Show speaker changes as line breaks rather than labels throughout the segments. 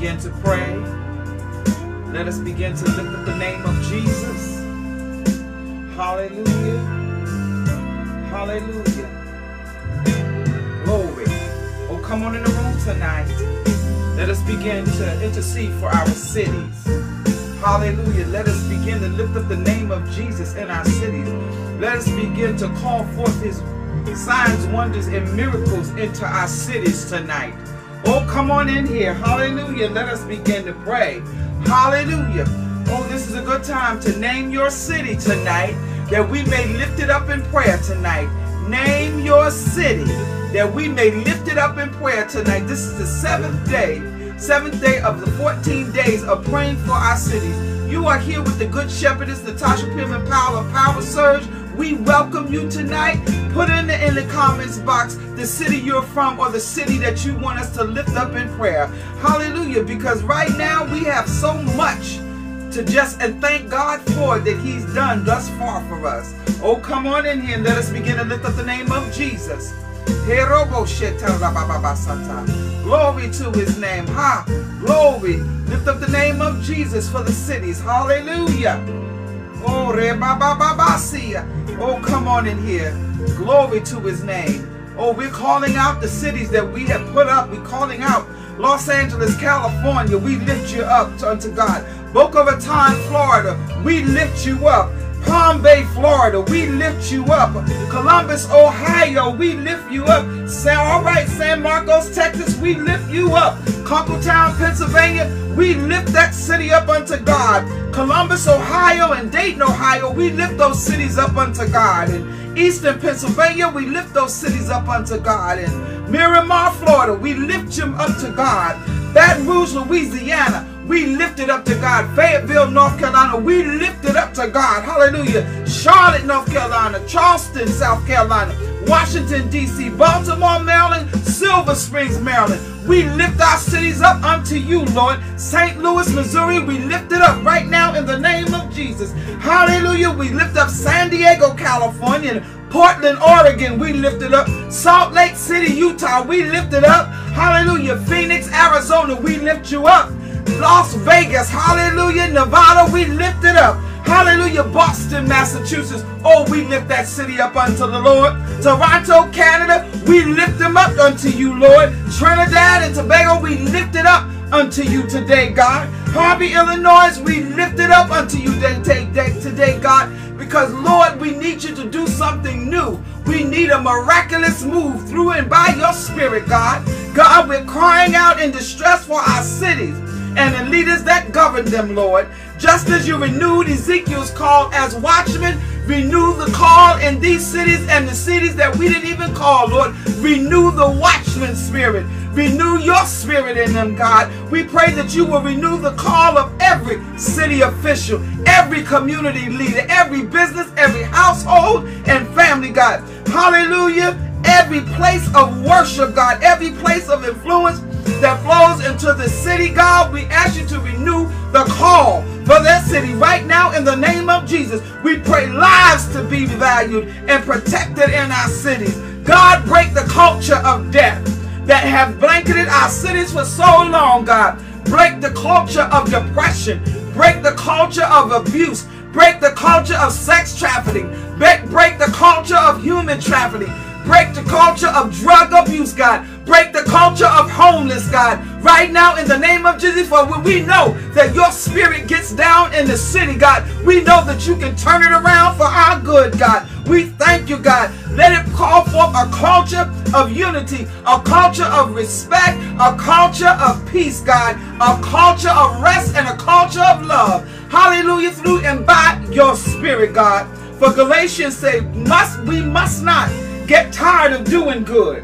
begin to pray. Let us begin to lift up the name of Jesus. Hallelujah. Hallelujah. Glory. Oh, come on in the room tonight. Let us begin to intercede for our cities. Hallelujah. Let us begin to lift up the name of Jesus in our cities. Let us begin to call forth his signs, wonders, and miracles into our cities tonight. Oh, come on in here. Hallelujah. Let us begin to pray. Hallelujah. Oh, this is a good time to name your city tonight that we may lift it up in prayer tonight. Name your city that we may lift it up in prayer tonight. This is the seventh day, seventh day of the 14 days of praying for our cities. You are here with the Good Shepherdess, Natasha Pierman Powell of Power Surge. We welcome you tonight. Put in the in the comments box the city you're from or the city that you want us to lift up in prayer. Hallelujah. Because right now we have so much to just and thank God for that He's done thus far for us. Oh, come on in here and let us begin to lift up the name of Jesus. Glory to his name. Ha! Glory. Lift up the name of Jesus for the cities. Hallelujah. Oh, oh, come on in here. Glory to his name. Oh, we're calling out the cities that we have put up. We're calling out Los Angeles, California. We lift you up unto God. Boca Raton, Florida. We lift you up. Palm Bay, Florida, we lift you up. Columbus, Ohio, we lift you up. Say, all right, San Marcos, Texas, we lift you up. Kunkletown, Pennsylvania, we lift that city up unto God. Columbus, Ohio, and Dayton, Ohio, we lift those cities up unto God. And Eastern Pennsylvania, we lift those cities up unto God. And Miramar, Florida, we lift them up to God. Baton Rouge, Louisiana, we lift it up to God. Fayetteville, North Carolina, we lift it up to God. Hallelujah. Charlotte, North Carolina, Charleston, South Carolina, Washington, D.C., Baltimore, Maryland, Silver Springs, Maryland. We lift our cities up unto you, Lord. St. Louis, Missouri, we lift it up right now in the name of Jesus. Hallelujah. We lift up San Diego, California, Portland, Oregon, we lift it up. Salt Lake City, Utah, we lift it up. Hallelujah. Phoenix, Arizona, we lift you up. Las Vegas, hallelujah. Nevada, we lift it up. Hallelujah. Boston, Massachusetts. Oh, we lift that city up unto the Lord. Toronto, Canada, we lift them up unto you, Lord. Trinidad and Tobago, we lift it up unto you today, God. Harvey, Illinois, we lift it up unto you today, God. Because, Lord, we need you to do something new. We need a miraculous move through and by your spirit, God. God, we're crying out in distress for our cities and the leaders that govern them, Lord. Just as you renewed Ezekiel's call as watchmen, renew the call in these cities and the cities that we didn't even call, Lord. Renew the watchman spirit. Renew your spirit in them, God. We pray that you will renew the call of every city official, every community leader, every business, every household and family, God. Hallelujah. Every place of worship, God. Every place of influence that flows into the city, God. We ask you to renew the call for that city right now in the name of Jesus. We pray lives to be valued and protected in our cities. God, break the culture of death that have blanketed our cities for so long, God. Break the culture of depression. Break the culture of abuse. Break the culture of sex trafficking. Break, break the culture of human trafficking. Break the culture of drug abuse, God. Break the culture of homeless, God. Right now, in the name of Jesus, for when we know that your spirit gets down in the city, God. We know that you can turn it around for our good, God. We thank you, God. Let it call forth a culture of unity, a culture of respect, a culture of peace, God, a culture of rest, and a culture of love. Hallelujah, through and by your spirit, God. For Galatians say, must we must not get tired of doing good.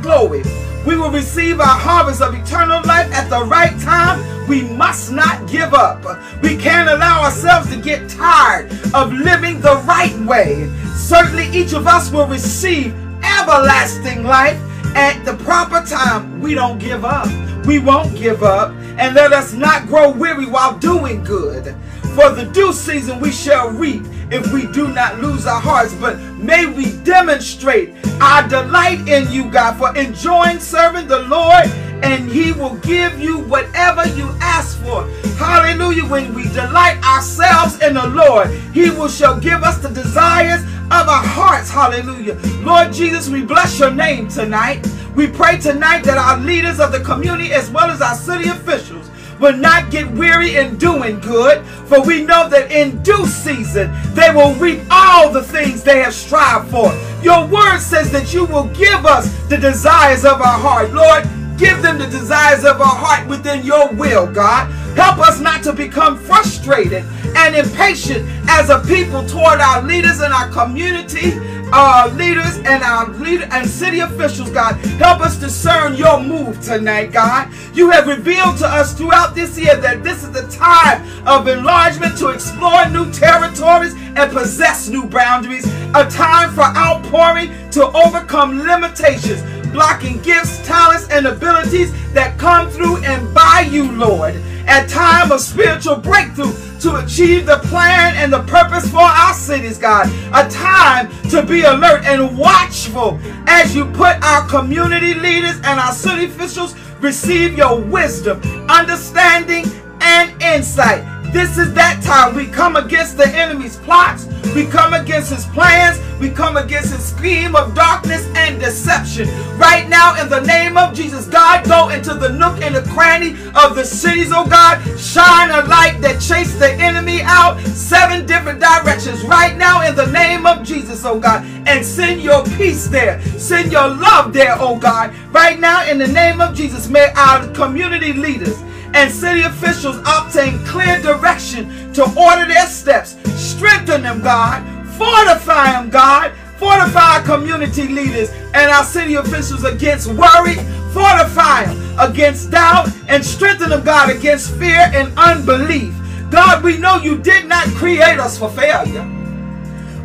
Glory. We will receive our harvest of eternal life at the right time. We must not give up. We can't allow ourselves to get tired of living the right way. Certainly, each of us will receive everlasting life at the proper time. We don't give up. We won't give up. And let us not grow weary while doing good. For the due season we shall reap if we do not lose our hearts. But may we demonstrate our delight in you, God, for enjoying serving the Lord and he will give you whatever you ask for. Hallelujah. When we delight ourselves in the Lord, he will shall give us the desires of our hearts. Hallelujah. Lord Jesus, we bless your name tonight. We pray tonight that our leaders of the community as well as our city officials will not get weary in doing good, for we know that in due season they will reap all the things they have strived for. Your word says that you will give us the desires of our heart. Lord, give them the desires of our heart within your will, God. Help us not to become frustrated and impatient as a people toward our leaders and our community our leaders and our leader and city officials, God. Help us discern your move tonight, God. You have revealed to us throughout this year that this is the time of enlargement to explore new territories and possess new boundaries. A time for outpouring to overcome limitations, blocking gifts, talents, and abilities that come through and by you, Lord. A time of spiritual breakthrough to achieve the plan and the purpose for our cities, God. A time to be alert and watchful as you put our community leaders and our city officials receive your wisdom, understanding, and insight this is that time. We come against the enemy's plots. We come against his plans. We come against his scheme of darkness and deception. Right now, in the name of Jesus, God, go into the nook and the cranny of the cities, oh God. Shine a light that chase the enemy out seven different directions. Right now, in the name of Jesus, oh God. And send your peace there. Send your love there, oh God. Right now, in the name of Jesus, may our community leaders and city officials obtain clear direction to order their steps. Strengthen them, God. Fortify them, God. Fortify community leaders and our city officials against worry. Fortify them against doubt and strengthen them, God, against fear and unbelief. God, we know you did not create us for failure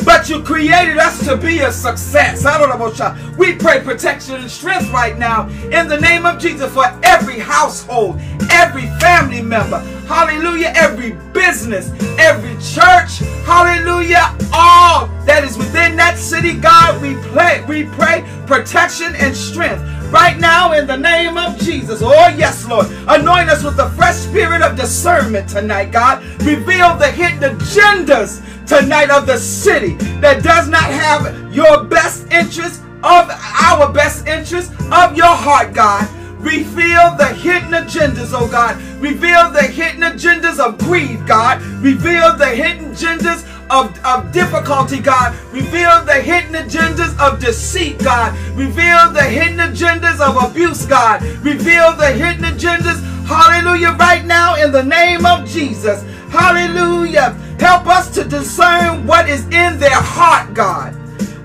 but you created us to be a success. I don't know about y'all. We pray protection and strength right now in the name of Jesus for every household, every family member, hallelujah, every business, every church, hallelujah, all that is within that city, God, we pray, we pray protection and strength right now in the name of Jesus. Oh, yes, Lord. Anoint us with the fresh spirit of discernment tonight, God. Reveal the hidden agendas tonight of the city that does not have your best interest of our best interest of your heart, God. Reveal the hidden agendas, oh God. Reveal the hidden agendas of greed, God. Reveal the hidden agendas of, of difficulty, God. Reveal the hidden agendas of deceit, God. Reveal the hidden agendas of abuse, God. Reveal the hidden agendas, hallelujah, right now in the name of Jesus. Hallelujah. Help us to discern what is in their heart, God.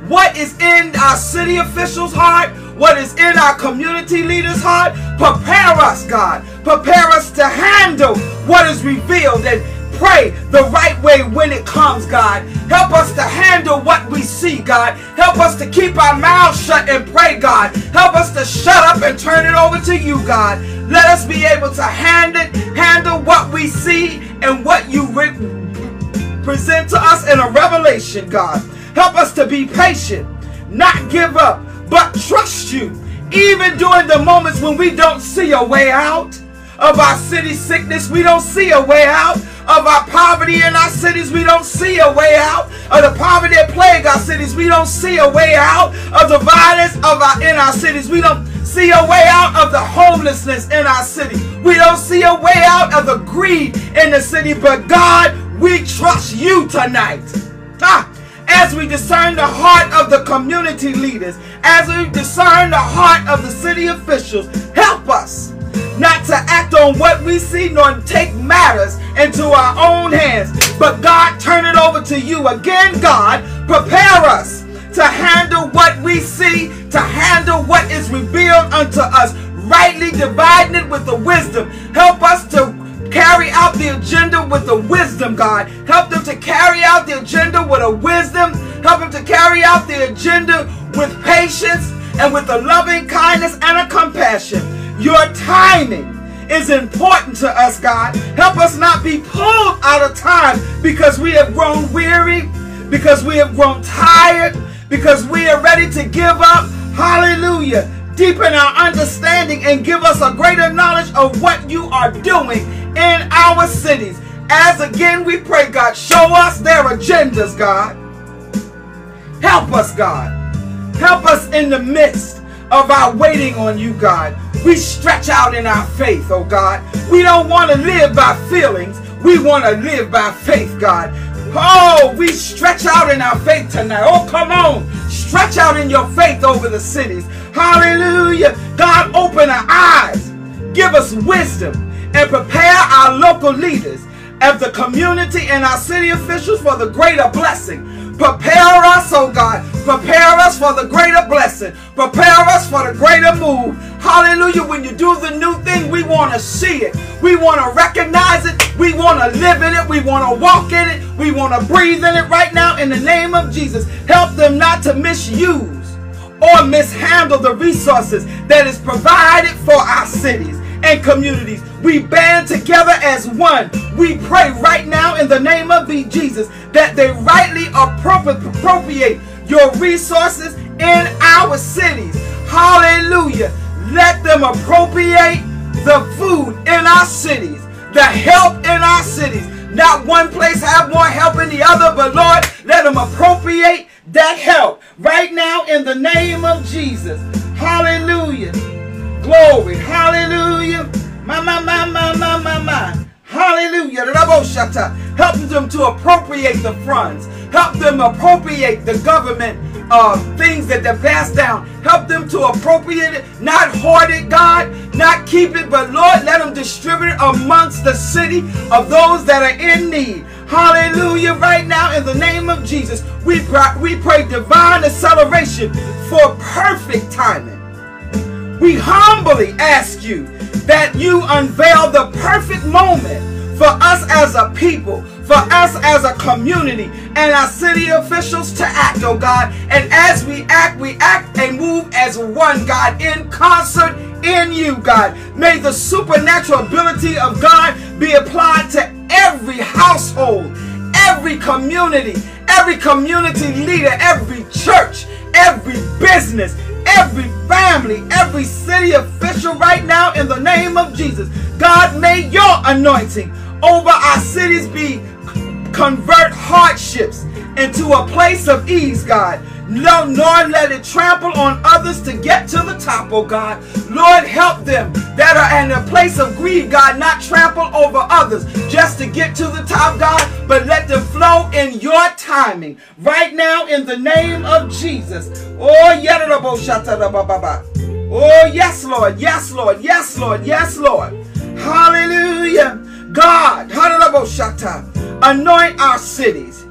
What is in our city officials' heart? What is in our community leaders' heart? Prepare us, God. Prepare us to handle what is revealed and pray the right way when it comes, God. Help us to handle what we see, God. Help us to keep our mouths shut and pray, God. Help us to shut up and turn it over to you, God. Let us be able to handle, handle what we see and what you present to us in a revelation, God. Help us to be patient, not give up, but trust you. Even during the moments when we don't see a way out of our city sickness, we don't see a way out of our poverty in our cities, we don't see a way out of the poverty that plague our cities, we don't see a way out of the violence of our in our cities, we don't see a way out of the homelessness in our city, we don't see a way out of the greed in the city. But God, we trust you tonight. Ah, as we discern the heart of the community leaders, as we discern the heart of the city officials, help us not to act on what we see nor take matters into our own hands. But God, turn it over to you again, God. Prepare us to handle what we see, to handle what is revealed unto us, rightly dividing it with the wisdom. Help us to carry out the agenda with the wisdom, God. Help them to carry out the agenda with a wisdom. Help them to carry out the agenda with patience and with a loving kindness and a compassion. Your timing is important to us, God. Help us not be pulled out of time because we have grown weary, because we have grown tired, because we are ready to give up. Hallelujah. deepen our understanding, and give us a greater knowledge of what you are doing in our cities. As again we pray, God, show us their agendas, God. Help us, God. Help us in the midst of our waiting on you, God. We stretch out in our faith, oh God. We don't want to live by feelings. We want to live by faith, God. Oh, we stretch out in our faith tonight. Oh, come on. Stretch out in your faith over the cities. Hallelujah. God, open our eyes. Give us wisdom and prepare our local leaders of the community and our city officials for the greater blessing Prepare us, oh God. Prepare us for the greater blessing. Prepare us for the greater move. Hallelujah. When you do the new thing, we want to see it. We want to recognize it. We want to live in it. We want to walk in it. We want to breathe in it right now in the name of Jesus. Help them not to misuse or mishandle the resources that is provided for our cities and communities. We band together as one. We pray right now in the name of the Jesus that they rightly appropriate your resources in our cities. Hallelujah. Let them appropriate the food in our cities, the help in our cities. Not one place have more help than the other, but Lord, let them appropriate that help right now in the name of Jesus. Hallelujah. Glory. Hallelujah. My, my, my, my, my, my, my. Hallelujah. Help them to appropriate the funds. Help them appropriate the government uh, things that they pass down. Help them to appropriate it, not hoard it, God, not keep it, but Lord, let them distribute it amongst the city of those that are in need. Hallelujah. Right now, in the name of Jesus, we pray, we pray divine acceleration for perfect timing. We humbly ask you that you unveil the perfect moment for us as a people, for us as a community, and our city officials to act, oh God. And as we act, we act and move as one, God, in concert in you, God. May the supernatural ability of God be applied to every household, every community, every community leader, every church, every business, every family, every city official right now in the name of Jesus. God, may your anointing over our cities be convert hardships into a place of ease, God. No, nor let it trample on others to get to the top, oh God. Lord, help them that are in a place of greed, God, not trample over others just to get to the top, God, but let them flow in your timing right now in the name of Jesus. Oh, Oh, yes, Lord. Yes, Lord. Yes, Lord. Yes, Lord. Hallelujah. God, anoint our cities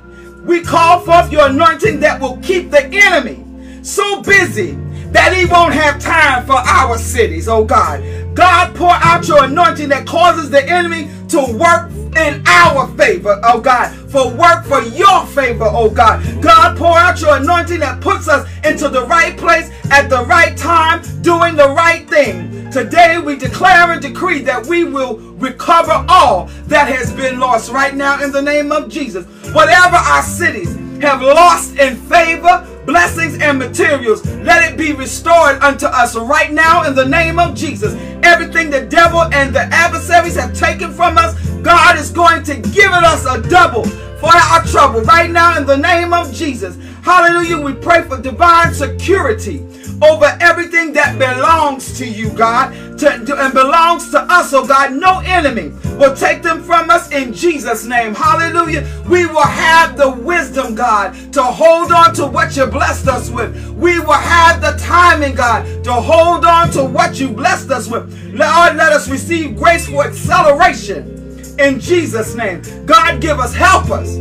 we call forth your anointing that will keep the enemy so busy that he won't have time for our cities, oh God. God, pour out your anointing that causes the enemy to work in our favor, oh God, for work for your favor, oh God. God, pour out your anointing that puts us into the right place at the right time, doing the right thing. Today we declare and decree that we will recover all that has been lost right now in the name of Jesus. Whatever our cities have lost in favor, blessings, and materials, let it be restored unto us right now in the name of Jesus. Everything the devil and the adversaries have taken from us, God is going to give it us a double for our trouble right now in the name of Jesus. Hallelujah. We pray for divine security over everything that belongs to you, God, to, to, and belongs to us, oh God. No enemy will take them from us in Jesus' name. Hallelujah. We will have the wisdom, God, to hold on to what you blessed us with. We will have the timing, God, to hold on to what you blessed us with. Lord, uh, let us receive grace for acceleration in Jesus' name. God, give us, help us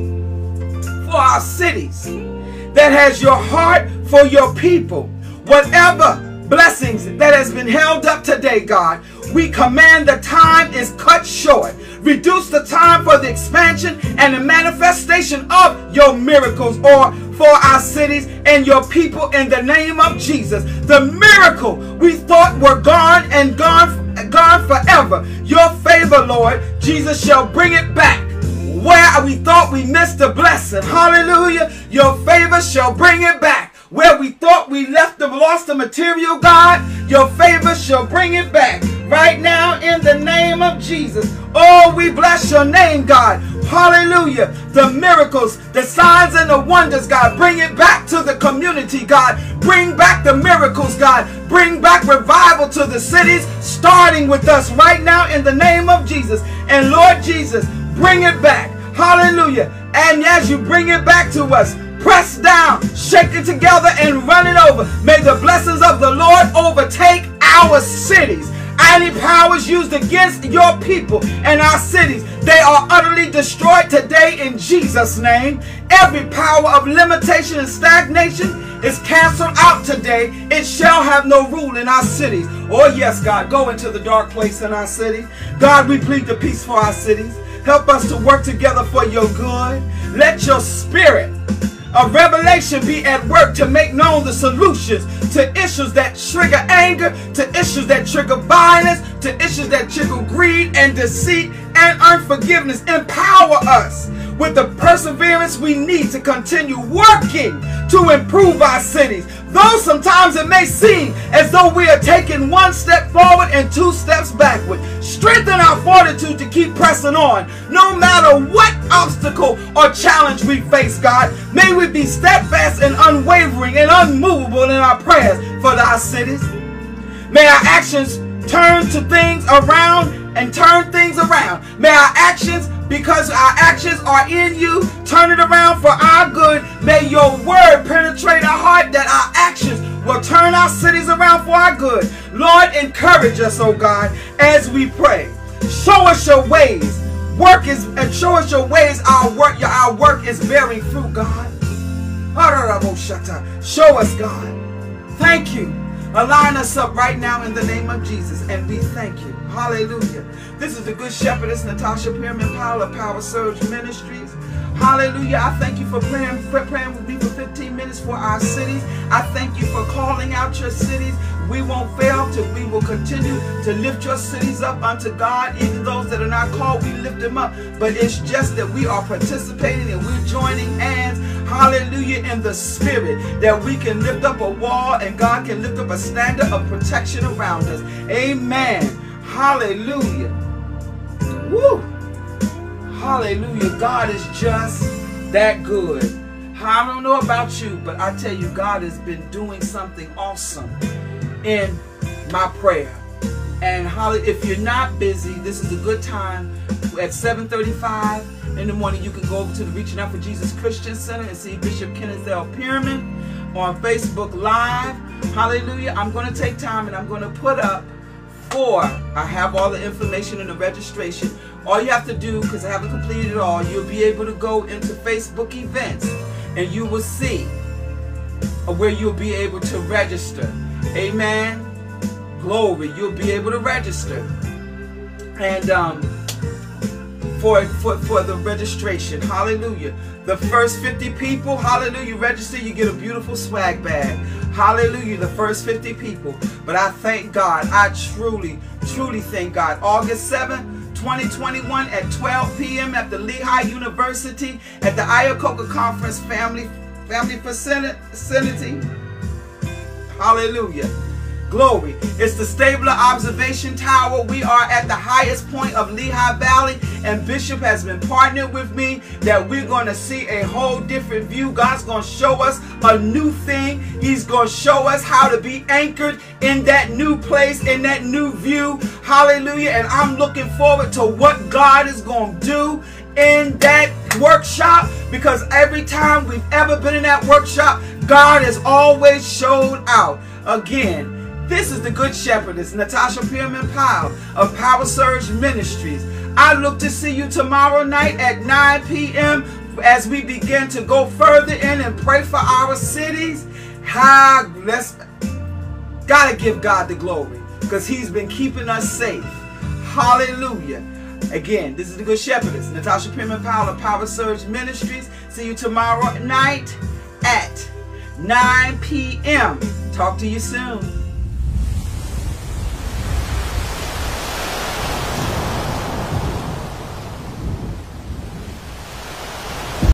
for our cities that has your heart for your people. Whatever blessings that has been held up today, God, we command the time is cut short. Reduce the time for the expansion and the manifestation of your miracles or for our cities and your people in the name of Jesus. The miracle we thought were gone and gone, gone forever. Your favor, Lord, Jesus shall bring it back where we thought we missed a blessing. Hallelujah. Your favor shall bring it back. Where we thought we left the lost the material, God, Your favor shall bring it back right now in the name of Jesus. Oh, we bless your name, God. Hallelujah. The miracles, the signs, and the wonders, God. Bring it back to the community, God. Bring back the miracles, God. Bring back revival to the cities, starting with us right now in the name of Jesus. And Lord Jesus, bring it back. Hallelujah. And as you bring it back to us, press down, shake it together, and run it over. May the blessings of the Lord overtake our cities. Any powers used against your people and our cities, they are utterly destroyed today in Jesus' name. Every power of limitation and stagnation is canceled out today. It shall have no rule in our cities. Oh, yes, God, go into the dark place in our city. God, we plead the peace for our cities. Help us to work together for your good. Let your spirit a revelation be at work to make known the solutions to issues that trigger anger, to issues that trigger violence, to issues that trigger greed and deceit and unforgiveness. Empower us with the perseverance we need to continue working to improve our cities. Though sometimes it may seem as though we are taking one step forward and two steps backward. Strengthen our fortitude to keep pressing on, no matter what obstacle or challenge we face, God. May we be steadfast and unwavering and unmovable in our prayers for our cities. May our actions turn to things around and turn things around. May our actions because our actions are in you. Turn it around for our good. May your word penetrate our heart that our actions will turn our cities around for our good. Lord, encourage us, oh God, as we pray. Show us your ways. Work is and show us your ways. Our work, our work is bearing fruit, God. Show us, God. Thank you. Align us up right now in the name of Jesus, and we thank you. Hallelujah. This is the Good Shepherdess, Natasha Pierman Powell of Power Surge Ministries. Hallelujah. I thank you for praying, for praying with me for 15 minutes for our cities. I thank you for calling out your cities. We won't fail to we will continue to lift your cities up unto God. Even those that are not called, we lift them up. But it's just that we are participating and we're joining hands, hallelujah, in the spirit. That we can lift up a wall and God can lift up a standard of protection around us. Amen. Hallelujah. Woo. Hallelujah. God is just that good. I don't know about you, but I tell you, God has been doing something awesome in my prayer. And holly, if you're not busy, this is a good time. At 7:35 in the morning, you can go over to the Reaching Out for Jesus Christian Center and see Bishop Kenneth L. Pierman on Facebook Live. Hallelujah. I'm going to take time and I'm going to put up for I have all the information in the registration all you have to do, because I haven't completed it all, you'll be able to go into Facebook events and you will see where you'll be able to register. Amen. Glory. You'll be able to register. And um, for, for, for the registration. Hallelujah. The first 50 people, hallelujah, you register, you get a beautiful swag bag. Hallelujah, the first 50 people. But I thank God. I truly, truly thank God. August 7th, 2021 at 12 p.m. at the Lehigh University at the Iacocca Conference Family Family Facility. Hallelujah. Glory. It's the Stabler Observation Tower. We are at the highest point of Lehigh Valley, and Bishop has been partnered with me that we're going to see a whole different view. God's going to show us a new thing. He's going to show us how to be anchored in that new place, in that new view. Hallelujah. And I'm looking forward to what God is going to do in that workshop because every time we've ever been in that workshop, God has always showed out. Again, this is the Good Shepherdess, Natasha Pierman Powell of Power Surge Ministries. I look to see you tomorrow night at 9 p.m. as we begin to go further in and pray for our cities. Ha, let's gotta give God the glory because He's been keeping us safe. Hallelujah. Again, this is the Good Shepherdess, Natasha Pierman Powell of Power Surge Ministries. See you tomorrow night at 9 p.m. Talk to you soon.